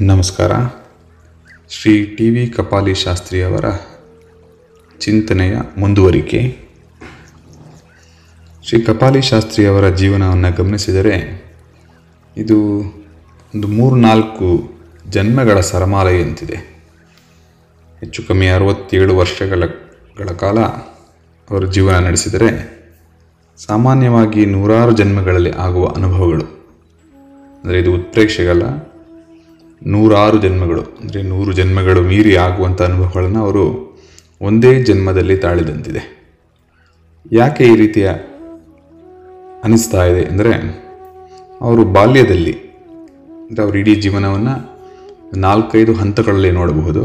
ನಮಸ್ಕಾರ. Shri T V Kapali ಶಾಸ್ತ್ರಿಯವರ ಚಿಂತನೆಯ ಮುಂದುವರಿಕೆ. ಶ್ರೀ ಕಪಾಲಿ ಶಾಸ್ತ್ರಿಯವರ ಜೀವನವನ್ನು ಗಮನಿಸಿದರೆ, ಇದು ಒಂದು ಮೂರು ನಾಲ್ಕು ಜನ್ಮಗಳ ಸರಮಾಲೆಯಂತಿದೆ ಹೆಚ್ಚು ಕಮ್ಮಿ ಅರವತ್ತೇಳು ವರ್ಷಗಳ ಗಳ ಕಾಲ ಅವರು ಜೀವನ ನಡೆಸಿದರೆ, ಸಾಮಾನ್ಯವಾಗಿ ನೂರಾರು ಜನ್ಮಗಳಲ್ಲಿ ಆಗುವ ಅನುಭವಗಳು. ಅಂದರೆ ಇದು ಉತ್ಪ್ರೇಕ್ಷೆಗಲ್ಲ ನೂರಾರು ಜನ್ಮಗಳು, ಅಂದರೆ ನೂರು ಜನ್ಮಗಳು ಮೀರಿ ಆಗುವಂಥ ಅನುಭವಗಳನ್ನು ಅವರು ಒಂದೇ ಜನ್ಮದಲ್ಲಿ ತಾಳಿದಂತಿದೆ. ಯಾಕೆ ಈ ರೀತಿಯ ಅನಿಸ್ತಾ ಇದೆ ಅಂದರೆ ಅವರು ಬಾಲ್ಯದಲ್ಲಿ, ಅಂದರೆ ಅವರು ಇಡೀ ಜೀವನವನ್ನು ನಾಲ್ಕೈದು ಹಂತಗಳಲ್ಲಿ ನೋಡಬಹುದು.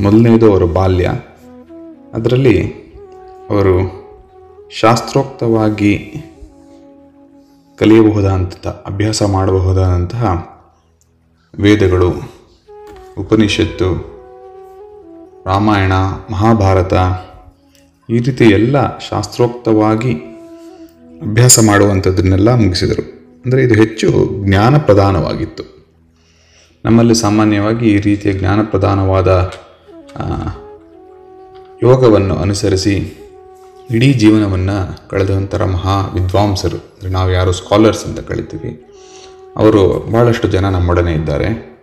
ಮೊದಲನೇದು ಅವರ ಬಾಲ್ಯ, ಅದರಲ್ಲಿ ಅವರು ಶಾಸ್ತ್ರೋಕ್ತವಾಗಿ ಕಲಿಯಬಹುದಾದಂಥ ಅಭ್ಯಾಸ ಮಾಡಬಹುದಾದಂತಹ ವೇದಗಳು, ಉಪನಿಷತ್ತು, ರಾಮಾಯಣ, ಮಹಾಭಾರತ ಈ ರೀತಿ ಎಲ್ಲ ಶಾಸ್ತ್ರೋಕ್ತವಾಗಿ ಅಭ್ಯಾಸ ಮಾಡುವಂಥದ್ದನ್ನೆಲ್ಲ ಮುಗಿಸಿದರು. ಅಂದರೆ ಇದು ಹೆಚ್ಚು ಜ್ಞಾನ ಪ್ರಧಾನವಾಗಿತ್ತು ನಮ್ಮಲ್ಲಿ ಸಾಮಾನ್ಯವಾಗಿ ಈ ರೀತಿಯ ಜ್ಞಾನ ಪ್ರಧಾನವಾದ ಯೋಗವನ್ನು ಅನುಸರಿಸಿ ಇಡೀ ಜೀವನವನ್ನು ಕಳೆದಂಥರ ಮಹಾ ವಿದ್ವಾಂಸರು. ಅಂದರೆ ನಾವು ಯಾರು ಸ್ಕಾಲರ್ಸ್ ಅಂತ ಕಳಿತೀವಿ. ಅವರು ಭಾಳಷ್ಟು ಜನ ನಮ್ಮೊಡನೆ ಇದ್ದಾರೆ.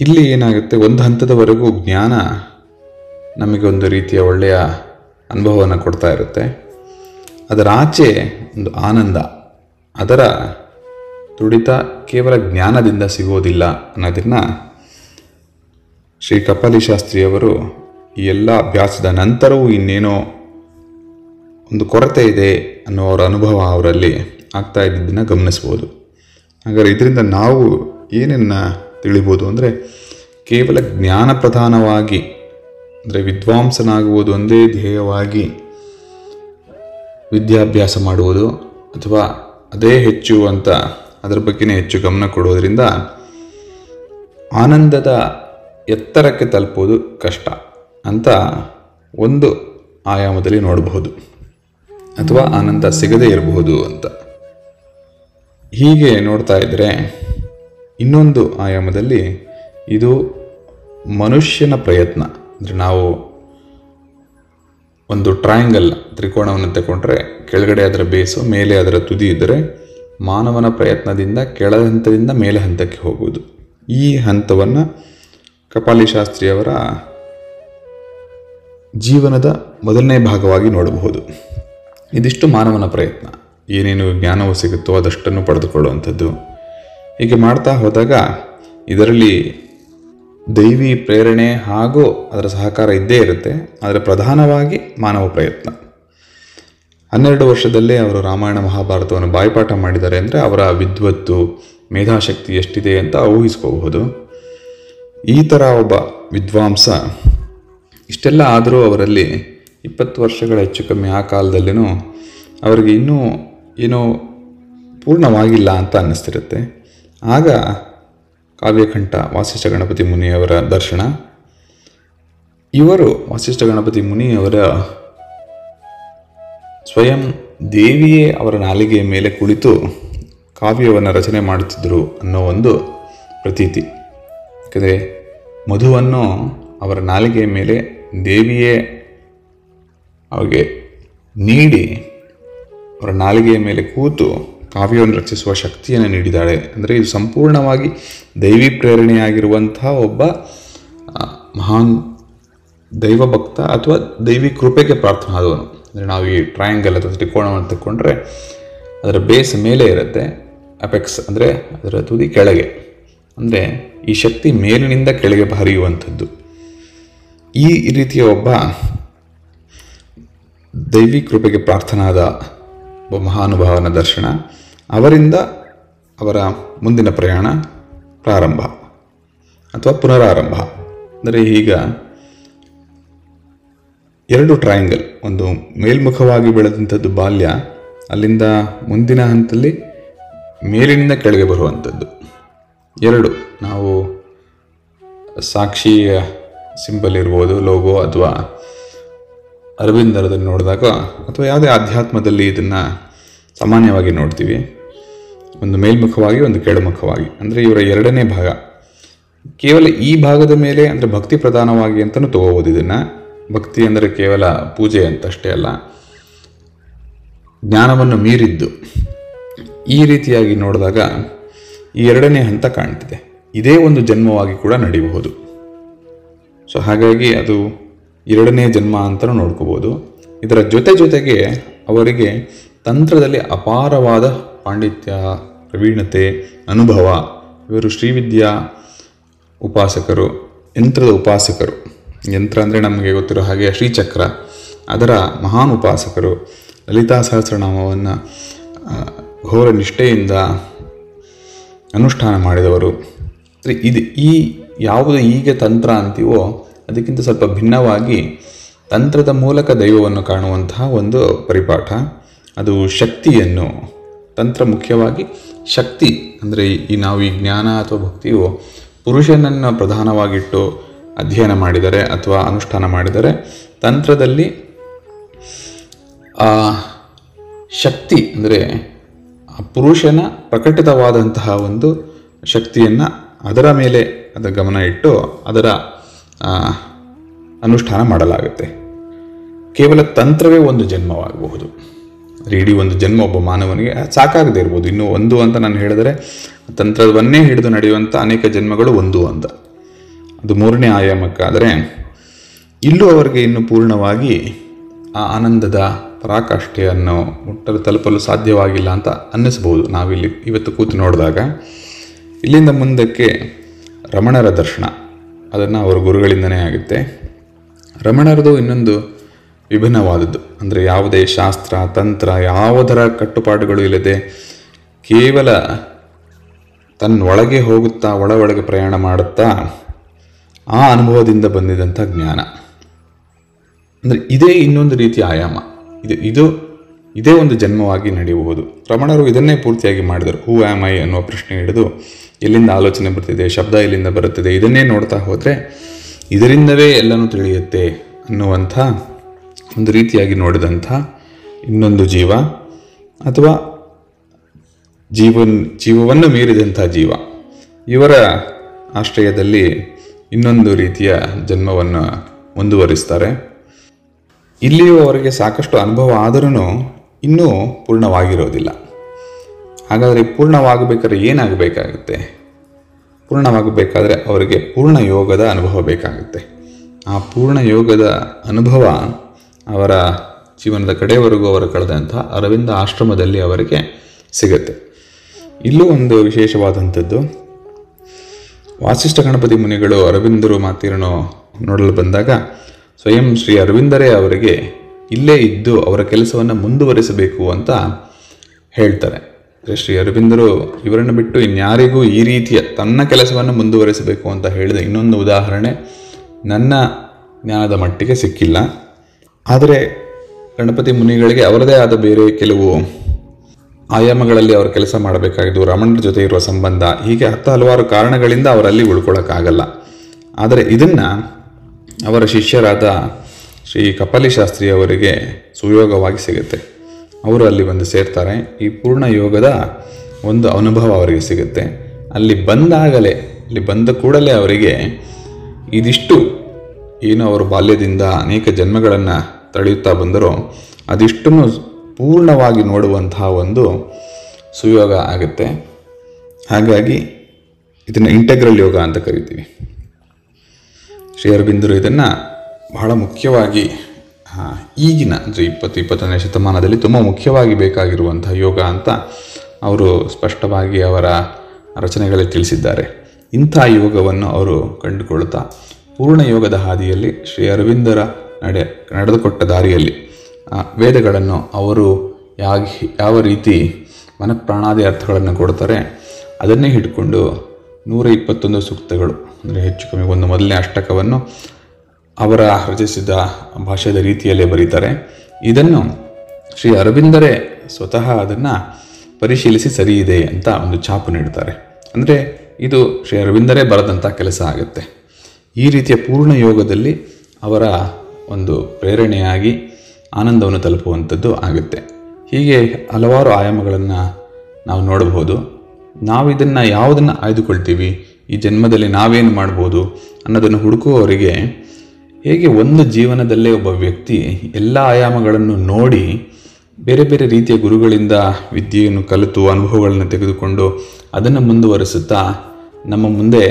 ಇಲ್ಲಿ ಏನಾಗುತ್ತೆ? ಒಂದು ಹಂತದವರೆಗೂ ಜ್ಞಾನ ನಮಗೆ ಒಂದು ರೀತಿಯ ಒಳ್ಳೆಯ ಅನುಭವವನ್ನು ಕೊಡ್ತಾ ಇರುತ್ತೆ. ಅದರ ಆಚೆ ಒಂದು ಆನಂದ. ಅದರ ತುಡಿತ ಕೇವಲ ಜ್ಞಾನದಿಂದ ಸಿಗೋದಿಲ್ಲ ಅನ್ನೋದನ್ನು ಶ್ರೀ ಕಪಾಲಿ ಶಾಸ್ತ್ರಿಯವರು ಈ ಎಲ್ಲ ಅಭ್ಯಾಸದ ನಂತರವೂ ಇನ್ನೇನೋ ಒಂದು ಕೊರತೆ ಇದೆ ಅನ್ನೋ ಅವರ ಅನುಭವ ಅವರಲ್ಲಿ ಆಗ್ತಾ ಇದ್ದಿದ್ದನ್ನು ಗಮನಿಸ್ಬೋದು. ಹಾಗಾದರೆ ಇದರಿಂದ ನಾವು ಏನನ್ನು ತಿಳಿಬೋದು ಅಂದರೆ ಕೇವಲ ಜ್ಞಾನ ಪ್ರಧಾನವಾಗಿ ಅಂದರೆ ವಿದ್ವಾಂಸನಾಗುವುದು ಒಂದೇ ಧ್ಯೇಯವಾಗಿ ವಿದ್ಯಾಭ್ಯಾಸ ಮಾಡುವುದು ಅಥವಾ ಅದೇ ಹೆಚ್ಚು ಅಂತ ಅದರ ಬಗ್ಗೆನೇ ಹೆಚ್ಚು ಗಮನ ಕೊಡೋದರಿಂದ ಆನಂದದ ಎತ್ತರಕ್ಕೆ ತಲುಪೋದು ಕಷ್ಟ ಅಂತ ಒಂದು ಆಯಾಮದಲ್ಲಿ ನೋಡಬಹುದು. ಅಥವಾ ಆನಂದ ಸಿಗದೇ ಇರಬಹುದು ಅಂತ. ಹೀಗೆ ನೋಡ್ತಾ ಇದ್ದರೆ ಇನ್ನೊಂದು ಆಯಾಮದಲ್ಲಿ ಇದು ಮನುಷ್ಯನ ಪ್ರಯತ್ನ. ಅಂದರೆ ನಾವು ಒಂದು ಟ್ರಯಾಂಗಲ್ ತ್ರಿಕೋಣವನ್ನು ತಗೊಂಡ್ರೆ ಕೆಳಗಡೆ ಅದರ ಬೇಸು ಮೇಲೆ ಅದರ ತುದಿ ಇದ್ದರೆ ಮಾನವನ ಪ್ರಯತ್ನದಿಂದ ಕೆಳ ಹಂತದಿಂದ ಮೇಲೆ ಹಂತಕ್ಕೆ ಹೋಗುವುದು. ಈ ಹಂತವನ್ನು ಕಪಾಲಿ ಶಾಸ್ತ್ರಿಯವರ ಜೀವನದ ಮೊದಲನೇ ಭಾಗವಾಗಿ ನೋಡಬಹುದು. ಇದಿಷ್ಟು ಮಾನವನ ಪ್ರಯತ್ನ. ಏನೇನು ಜ್ಞಾನವು ಸಿಗುತ್ತೋ ಅದಷ್ಟನ್ನು ಪಡೆದುಕೊಳ್ಳುವಂಥದ್ದು. ಹೀಗೆ ಮಾಡ್ತಾ ಹೋದಾಗ ಇದರಲ್ಲಿ ದೈವಿ ಪ್ರೇರಣೆ ಹಾಗೂ ಅದರ ಸಹಕಾರ ಇದ್ದೇ ಇರುತ್ತೆ. ಆದರೆ ಪ್ರಧಾನವಾಗಿ ಮಾನವ ಪ್ರಯತ್ನ. ಹನ್ನೆರಡು ವರ್ಷದಲ್ಲೇ ಅವರು ರಾಮಾಯಣ ಮಹಾಭಾರತವನ್ನು ಬಾಯ್ಪಾಠ ಮಾಡಿದ್ದಾರೆ ಅಂದರೆ ಅವರ ವಿದ್ವತ್ತು, ಮೇಧಾಶಕ್ತಿ ಎಷ್ಟಿದೆ ಅಂತ ಊಹಿಸ್ಕೋಬಹುದು. ಈ ಥರ ಒಬ್ಬ ವಿದ್ವಾಂಸ ಇಷ್ಟೆಲ್ಲ ಆದರೂ ಅವರಲ್ಲಿ ಇಪ್ಪತ್ತು ವರ್ಷಗಳ ಹೆಚ್ಚು ಕಮ್ಮಿ ಆ ಕಾಲದಲ್ಲಿನೂ ಅವರಿಗೆ ಇನ್ನೂ ಏನೋ ಪೂರ್ಣವಾಗಿಲ್ಲ ಅಂತ ಅನ್ನಿಸ್ತಿರುತ್ತೆ. ಆಗ ಕಾವ್ಯಕಂಠ ವಾಸಿಷ್ಠ ಗಣಪತಿ ಮುನಿಯವರ ದರ್ಶನ. ಇವರು ವಾಸಿಷ್ಠ ಗಣಪತಿ ಮುನಿಯವರ ಸ್ವಯಂ ದೇವಿಯೇ ಅವರ ನಾಲಿಗೆಯ ಮೇಲೆ ಕುಳಿತು ಕಾವ್ಯವನ್ನು ರಚನೆ ಮಾಡುತ್ತಿದ್ದರು ಅನ್ನೋ ಒಂದು ಪ್ರತೀತಿ. ಯಾಕಂದರೆ ಮಧುವನ್ನು ಅವರ ನಾಲಿಗೆಯ ಮೇಲೆ ದೇವಿಯೇ ಅವರಿಗೆ ನೀಡಿ ಅವರ ನಾಲಿಗೆಯ ಮೇಲೆ ಕೂತು ಕಾವ್ಯವನ್ನು ರಚಿಸುವ ಶಕ್ತಿಯನ್ನು ನೀಡಿದ್ದಾಳೆ. ಅಂದರೆ ಇದು ಸಂಪೂರ್ಣವಾಗಿ ದೈವಿ ಪ್ರೇರಣೆಯಾಗಿರುವಂತಹ ಒಬ್ಬ ಮಹಾನ್ ದೈವ ಭಕ್ತ ಅಥವಾ ದೈವಿ ಕೃಪೆಗೆ ಪ್ರಾರ್ಥನಾದವನು. ಅಂದರೆ ನಾವು ಈ ಟ್ರಯಾಂಗಲ್ ಅಥವಾ ತ್ರಿಕೋಣವನ್ನು ತಗೊಂಡ್ರೆ ಅದರ ಬೇಸ್ ಮೇಲೆ ಇರುತ್ತೆ ಅಪೆಕ್ಸ್ ಅಂದರೆ ಅದರ ತುದಿ ಕೆಳಗೆ. ಅಂದರೆ ಈ ಶಕ್ತಿ ಮೇಲಿನಿಂದ ಕೆಳಗೆ ಹರಿಯುವಂಥದ್ದು. ಈ ರೀತಿಯ ಒಬ್ಬ ದೈವಿ ಕೃಪೆಗೆ ಪ್ರಾರ್ಥನಾದ ಒಬ್ಬ ಮಹಾನುಭಾವನ ದರ್ಶನ. ಅವರಿಂದ ಅವರ ಮುಂದಿನ ಪ್ರಯಾಣ ಪ್ರಾರಂಭ ಅಥವಾ ಪುನರಾರಂಭ. ಅಂದರೆ ಈಗ ಎರಡು ಟ್ರಯಾಂಗಲ್ ಒಂದು ಮೇಲ್ಮುಖವಾಗಿ ಬೆಳೆದಂಥದ್ದು ಬಾಲ್ಯ, ಅಲ್ಲಿಂದ ಮುಂದಿನ ಹಂತದಲ್ಲಿ ಮೇಲಿನಿಂದ ಕೆಳಗೆ ಬರುವಂಥದ್ದು. ಎರಡು, ನಾವು ಸಾಕ್ಷಿಯ ಸಿಂಬಲ್ ಇರ್ಬೋದು, ಲೋಗೋ ಅಥವಾ ಅರವಿಂದರದಲ್ಲಿ ನೋಡಿದಾಗ ಅಥವಾ ಯಾವುದೇ ಆಧ್ಯಾತ್ಮದಲ್ಲಿ ಇದನ್ನು ಸಾಮಾನ್ಯವಾಗಿ ನೋಡ್ತೀವಿ. ಒಂದು ಮೇಲ್ಮುಖವಾಗಿ, ಒಂದು ಕೆಳಮುಖವಾಗಿ. ಅಂದರೆ ಇವರ ಎರಡನೇ ಭಾಗ. ಕೇವಲ ಈ ಭಾಗದ ಮೇಲೆ ಅಂದರೆ ಭಕ್ತಿ ಪ್ರಧಾನವಾಗಿ ಅಂತಲೂ ತಗೋಬೋದು ಇದನ್ನು. ಭಕ್ತಿ ಅಂದರೆ ಕೇವಲ ಪೂಜೆ ಅಂತಷ್ಟೇ ಅಲ್ಲ. ಜ್ಞಾನವನ್ನು ಮೀರಿದ್ದು. ಈ ರೀತಿಯಾಗಿ ನೋಡಿದಾಗ ಈ ಎರಡನೇ ಹಂತ ಕಾಣ್ತಿದೆ. ಇದೇ ಒಂದು ಜನ್ಮವಾಗಿ ಕೂಡ ನಡೆಯಬಹುದು ಸೊ ಹಾಗಾಗಿ ಅದು ಎರಡನೇ ಜನ್ಮ ಅಂತಲೂ ನೋಡ್ಕೋಬೋದು. ಇದರ ಜೊತೆ ಜೊತೆಗೆ ಅವರಿಗೆ ತಂತ್ರದಲ್ಲಿ ಅಪಾರವಾದ ಪಾಂಡಿತ್ಯ, ಪ್ರವೀಣತೆ, ಅನುಭವ, ಇವರು ಶ್ರೀವಿದ್ಯಾ ಉಪಾಸಕರು, ಯಂತ್ರದ ಉಪಾಸಕರು. ಯಂತ್ರ ಅಂದರೆ ನಮಗೆ ಗೊತ್ತಿರೋ ಹಾಗೆ ಶ್ರೀಚಕ್ರ, ಅದರ ಮಹಾನ್ ಉಪಾಸಕರು. ಲಲಿತಾ ಸಹಸ್ರನಾಮವನ್ನು ಘೋರ ನಿಷ್ಠೆಯಿಂದ ಅನುಷ್ಠಾನ ಮಾಡಿದವರು. ಇದು ಈ, ಯಾವುದು ಈಗ ತಂತ್ರ ಅಂತೀವೋ ಅದಕ್ಕಿಂತ ಸ್ವಲ್ಪ ಭಿನ್ನವಾಗಿ ತಂತ್ರದ ಮೂಲಕ ದೈವವನ್ನು ಕಾಣುವಂತಹ ಒಂದು ಪರಿಪಾಠ. ಅದು ಶಕ್ತಿಯನ್ನು, ತಂತ್ರ ಮುಖ್ಯವಾಗಿ ಶಕ್ತಿ, ಅಂದರೆ ಈ ನಾವು ಈ ಜ್ಞಾನ ಅಥವಾ ಭಕ್ತಿಯು ಪುರುಷನನ್ನು ಪ್ರಧಾನವಾಗಿಟ್ಟು ಅಧ್ಯಯನ ಮಾಡಿದರೆ ಅಥವಾ ಅನುಷ್ಠಾನ ಮಾಡಿದರೆ ತಂತ್ರದಲ್ಲಿ ಆ ಶಕ್ತಿ, ಅಂದರೆ ಪುರುಷನ ಪ್ರಕಟಿತವಾದಂತಹ ಒಂದು ಶಕ್ತಿಯನ್ನು ಅದರ ಮೇಲೆ ಅದರ ಗಮನ ಇಟ್ಟು ಅದರ ಅನುಷ್ಠಾನ ಮಾಡಲಾಗುತ್ತೆ. ಕೇವಲ ತಂತ್ರವೇ ಒಂದು ಜನ್ಮವಾಗಬಹುದು. ರೀಡಿ ಒಂದು ಜನ್ಮ ಒಬ್ಬ ಮಾನವನಿಗೆ ಸಾಕಾಗದೇ ಇರ್ಬೋದು. ಇನ್ನು ಒಂದು ಅಂತ ನಾನು ಹೇಳಿದರೆ, ತಂತ್ರವನ್ನೇ ಹಿಡಿದು ನಡೆಯುವಂಥ ಅನೇಕ ಜನ್ಮಗಳು ಒಂದು ಅಂತ. ಅದು ಮೂರನೇ ಆಯಾಮಕ್ಕಾದರೆ, ಇಲ್ಲೂ ಅವರಿಗೆ ಇನ್ನು ಪೂರ್ಣವಾಗಿ ಆ ಆನಂದದ ಪರಾಕಾಷ್ಠೆಯನ್ನು ಮುಟ್ಟಲು ತಲುಪಲು ಸಾಧ್ಯವಾಗಿಲ್ಲ ಅಂತ ಅನ್ನಿಸ್ಬೋದು ನಾವಿಲ್ಲಿ ಇವತ್ತು ಕೂತು ನೋಡಿದಾಗ, ಇಲ್ಲಿಂದ ಮುಂದಕ್ಕೆ ರಮಣರ ದರ್ಶನ. ಅದನ್ನು ಅವರ ಗುರುಗಳಿಂದನೇ ಆಗುತ್ತೆ. ರಮಣರದು ಇನ್ನೊಂದು ವಿಭಿನ್ನವಾದದ್ದು. ಅಂದರೆ ಯಾವುದೇ ಶಾಸ್ತ್ರ, ತಂತ್ರ, ಯಾವುದರ ಕಟ್ಟುಪಾಡುಗಳು ಇಲ್ಲದೆ ಕೇವಲ ತನ್ನೊಳಗೆ ಹೋಗುತ್ತಾ ಒಳ ಒಳಗೆ ಪ್ರಯಾಣ ಮಾಡುತ್ತಾ ಆ ಅನುಭವದಿಂದ ಬಂದಿದಂಥ ಜ್ಞಾನ. ಅಂದರೆ ಇದೇ ಇನ್ನೊಂದು ರೀತಿಯ ಆಯಾಮ. ಇದು ಇದು, ಇದೇ ಒಂದು ಜನ್ಮವಾಗಿ ನಡೆಯಬಹುದು. ರಮಣರು ಇದನ್ನೇ ಪೂರ್ತಿಯಾಗಿ ಮಾಡಿದರು. ಹೂ ಆಮ್ ಐ ಅನ್ನುವ ಪ್ರಶ್ನೆ ಹಿಡಿದು ಎಲ್ಲಿಂದ ಆಲೋಚನೆ ಬರ್ತಿದೆ, ಶಬ್ದ ಎಲ್ಲಿಂದ ಬರುತ್ತಿದೆ, ಇದನ್ನೇ ನೋಡ್ತಾ ಹೋದರೆ ಇದರಿಂದವೇ ಎಲ್ಲನೂ ತಿಳಿಯುತ್ತೆ ಅನ್ನುವಂಥ ಒಂದು ರೀತಿಯಾಗಿ ನೋಡಿದಂಥ ಇನ್ನೊಂದು ಜೀವ ಅಥವಾ ಜೀವನ್, ಜೀವವನ್ನು ಮೀರಿದಂಥ ಜೀವ. ಇವರ ಆಶ್ರಯದಲ್ಲಿ ಇನ್ನೊಂದು ರೀತಿಯ ಜನ್ಮವನ್ನು ಮುಂದುವರಿಸ್ತಾರೆ. ಇಲ್ಲಿಯೂ ಅವರಿಗೆ ಸಾಕಷ್ಟು ಅನುಭವ ಆದರೂ ಇನ್ನೂ ಪೂರ್ಣವಾಗಿರೋದಿಲ್ಲ. ಹಾಗಾದರೆ ಪೂರ್ಣವಾಗಬೇಕಾದ್ರೆ ಏನಾಗಬೇಕಾಗುತ್ತೆ? ಪೂರ್ಣವಾಗಬೇಕಾದ್ರೆ ಅವರಿಗೆ ಪೂರ್ಣ ಯೋಗದ ಅನುಭವ ಬೇಕಾಗುತ್ತೆ. ಆ ಪೂರ್ಣ ಯೋಗದ ಅನುಭವ ಅವರ ಜೀವನದ ಕಡೆಯವರೆಗೂ ಅವರು ಕಳೆದಂತಹ ಅರವಿಂದ ಆಶ್ರಮದಲ್ಲಿ ಅವರಿಗೆ ಸಿಗುತ್ತೆ. ಇಲ್ಲೂ ಒಂದು ವಿಶೇಷವಾದಂಥದ್ದು, ವಾಸಿಷ್ಠ ಗಣಪತಿ ಮುನಿಗಳು ಅರವಿಂದರು ಮಾತಿರನು ನೋಡಲು ಬಂದಾಗ ಸ್ವಯಂ ಶ್ರೀ ಅರವಿಂದರೇ ಅವರಿಗೆ ಇಲ್ಲೇ ಇದ್ದು ಅವರ ಕೆಲಸವನ್ನು ಮುಂದುವರಿಸಬೇಕು ಅಂತ ಹೇಳ್ತಾರೆ. ಶ್ರೀ ಅರವಿಂದರು ಇವರನ್ನು ಬಿಟ್ಟು ಇನ್ಯಾರಿಗೂ ಈ ರೀತಿಯ ತನ್ನ ಕೆಲಸವನ್ನು ಮುಂದುವರಿಸಬೇಕು ಅಂತ ಹೇಳಿದ ಇನ್ನೊಂದು ಉದಾಹರಣೆ ನನ್ನ ಜ್ಞಾನದ ಮಟ್ಟಿಗೆ ಸಿಕ್ಕಿಲ್ಲ. ಆದರೆ ಗಣಪತಿ ಮುನಿಗಳಿಗೆ ಅವರದೇ ಆದ ಬೇರೆ ಕೆಲವು ಆಯಾಮಗಳಲ್ಲಿ ಅವರು ಕೆಲಸ ಮಾಡಬೇಕಾಗಿದ್ದು, ರಮಣರ ಜೊತೆ ಇರುವ ಸಂಬಂಧ ಹೀಗೆ ಹತ್ತು ಹಲವಾರು ಕಾರಣಗಳಿಂದ ಅವರಲ್ಲಿ ಉಳ್ಕೊಳ್ಳೋಕ್ಕಾಗಲ್ಲ. ಆದರೆ ಇದನ್ನು ಅವರ ಶಿಷ್ಯರಾದ ಶ್ರೀ ಕಪಾಲಿ ಶಾಸ್ತ್ರಿ ಅವರಿಗೆ ಸುಯೋಗವಾಗಿ ಸಿಗುತ್ತೆ. ಅವರು ಅಲ್ಲಿ ಬಂದು ಸೇರ್ತಾರೆ. ಈ ಪೂರ್ಣ ಯೋಗದ ಒಂದು ಅನುಭವ ಅವರಿಗೆ ಸಿಗುತ್ತೆ. ಅಲ್ಲಿ ಬಂದಾಗಲೇ, ಅಲ್ಲಿ ಬಂದ ಕೂಡಲೇ ಅವರಿಗೆ ಇದಿಷ್ಟು ಏನು ಅವರು ಬಾಲ್ಯದಿಂದ ಅನೇಕ ಜನ್ಮಗಳನ್ನು ತಳೆಯುತ್ತಾ ಬಂದರೋ, ಅದಿಷ್ಟನ್ನು ಪೂರ್ಣವಾಗಿ ನೋಡುವಂತಹ ಒಂದು ಸುಯೋಗ ಆಗುತ್ತೆ. ಹಾಗಾಗಿ ಇದನ್ನು ಇಂಟೆಗ್ರಲ್ ಯೋಗ ಅಂತ ಕರಿತೀವಿ. ಶ್ರೀ ಅರವಿಂದರು ಇದನ್ನು ಬಹಳ ಮುಖ್ಯವಾಗಿ ಈಗಿನ ಅಂದರೆ ಇಪ್ಪತ್ತು, ಇಪ್ಪತ್ತೊಂದನೇ ಶತಮಾನದಲ್ಲಿ ತುಂಬ ಮುಖ್ಯವಾಗಿ ಬೇಕಾಗಿರುವಂಥ ಯೋಗ ಅಂತ ಅವರು ಸ್ಪಷ್ಟವಾಗಿ ಅವರ ರಚನೆಗಳಲ್ಲಿ ತಿಳಿಸಿದ್ದಾರೆ. ಇಂಥ ಯೋಗವನ್ನು ಅವರು ಕಂಡುಕೊಳ್ತಾ ಪೂರ್ಣ ಯೋಗದ ಹಾದಿಯಲ್ಲಿ ಶ್ರೀ ಅರವಿಂದರ ನಡೆ, ನಡೆದುಕೊಟ್ಟ ದಾರಿಯಲ್ಲಿ ವೇದಗಳನ್ನು ಅವರು ಯಾಗಿ, ಯಾವ ರೀತಿ ಮನಪ್ರಾಣಾದಿ ಅರ್ಥಗಳನ್ನು ಕೊಡ್ತಾರೆ ಅದನ್ನೇ ಹಿಡ್ಕೊಂಡು ನೂರ ಇಪ್ಪತ್ತೊಂದು ಸೂಕ್ತಗಳು, ಅಂದರೆ ಹೆಚ್ಚು ಕಮ್ಮಿ ಒಂದು ಮೊದಲನೇ ಅಷ್ಟಕವನ್ನು ಅವರ ರಚಿಸಿದ ಭಾಷೆಯ ರೀತಿಯಲ್ಲೇ ಬರೀತಾರೆ. ಇದನ್ನು ಶ್ರೀ ಅರವಿಂದರೇ ಸ್ವತಃ ಅದನ್ನು ಪರಿಶೀಲಿಸಿ ಸರಿ ಇದೆ ಅಂತ ಒಂದು ಛಾಪು ನೀಡ್ತಾರೆ. ಅಂದರೆ ಇದು ಶ್ರೀ ಅರವಿಂದರೇ ಬರೆದಂಥ ಕೆಲಸ ಆಗುತ್ತೆ. ಈ ರೀತಿಯ ಪೂರ್ಣ ಯೋಗದಲ್ಲಿ ಅವರ ಒಂದು ಪ್ರೇರಣೆಯಾಗಿ ಆನಂದವನ್ನು ತಲುಪುವಂಥದ್ದು ಆಗುತ್ತೆ. ಹೀಗೆ ಹಲವಾರು ಆಯಾಮಗಳನ್ನು ನಾವು ನೋಡಬಹುದು. ನಾವು ಇದನ್ನು ಯಾವುದನ್ನು ಆಯ್ದುಕೊಳ್ತೀವಿ? ಈ ಜನ್ಮದಲ್ಲಿ ನಾವೇನು ಮಾಡ್ಬೋದು ಅನ್ನೋದನ್ನು ಹುಡುಕುವವರಿಗೆ ಹೇಗೆ ಒಂದು ಜೀವನದಲ್ಲೇ ಒಬ್ಬ ವ್ಯಕ್ತಿ ಎಲ್ಲ ಆಯಾಮಗಳನ್ನು ನೋಡಿ ಬೇರೆ ಬೇರೆ ರೀತಿಯ ಗುರುಗಳಿಂದ ವಿದ್ಯೆಯನ್ನು ಕಲಿತು ಅನುಭವಗಳನ್ನು ತೆಗೆದುಕೊಂಡು ಅದನ್ನು ಮುಂದುವರಿಸುತ್ತಾ ನಮ್ಮ ಮುಂದೆ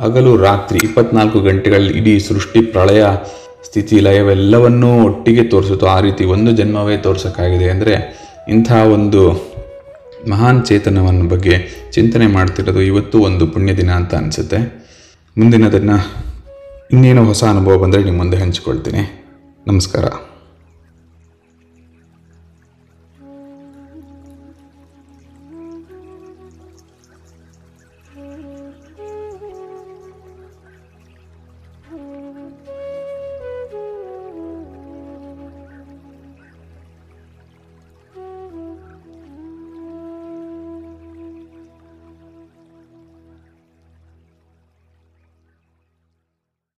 ಹಗಲು ರಾತ್ರಿ ಇಪ್ಪತ್ನಾಲ್ಕು ಗಂಟೆಗಳಲ್ಲಿ ಇಡೀ ಸೃಷ್ಟಿ, ಪ್ರಳಯ, ಸ್ಥಿತಿ, ಲಯವೆಲ್ಲವನ್ನೂ ಒಟ್ಟಿಗೆ ತೋರಿಸುತ್ತೋ ಆ ರೀತಿ ಒಂದು ಜನ್ಮವೇ ತೋರ್ಸೋಕ್ಕಾಗಿದೆ ಅಂದರೆ ಇಂಥ ಒಂದು ಮಹಾನ್ ಚೇತನವನ್ನು ಬಗ್ಗೆ ಚಿಂತನೆ ಮಾಡ್ತಿರೋದು ಇವತ್ತು ಒಂದು ಪುಣ್ಯ ದಿನ ಅಂತ ಅನಿಸುತ್ತೆ. ಮುಂದಿನದನ್ನು ಇನ್ನೇನೋ ಹೊಸ ಅನುಭವ ಬಂದರೆ ನಿಮ್ಮ ಮುಂದೆ ಹಂಚಿಕೊಳ್ತೀನಿ. ನಮಸ್ಕಾರ.